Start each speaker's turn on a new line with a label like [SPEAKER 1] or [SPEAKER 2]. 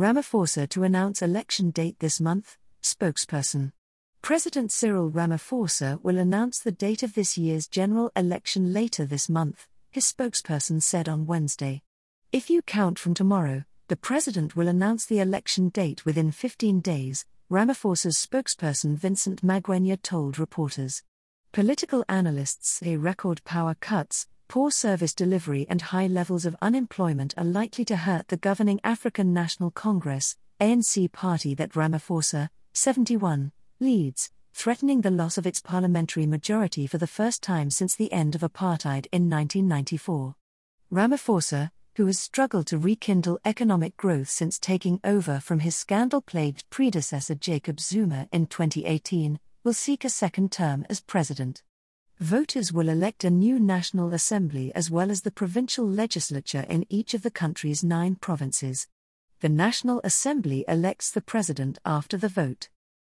[SPEAKER 1] Ramaphosa to announce election date this month, spokesperson. President Cyril Ramaphosa will announce the date of this year's general election later this month, his spokesperson said on Wednesday. If you count from tomorrow, the president will announce the election date within 15 days, Ramaphosa's spokesperson Vincent Magwenya told reporters. Political analysts say record power cuts, poor service delivery, and high levels of unemployment are likely to hurt the governing African National Congress, ANC party that Ramaphosa, 71, leads, threatening the loss of its parliamentary majority for the first time since the end of apartheid in 1994. Ramaphosa, who has struggled to rekindle economic growth since taking over from his scandal plagued predecessor Jacob Zuma in 2018, will seek a second term as president. Voters will elect a new National Assembly as well as the provincial legislature in each of the country's nine provinces. The National Assembly elects the president after the vote.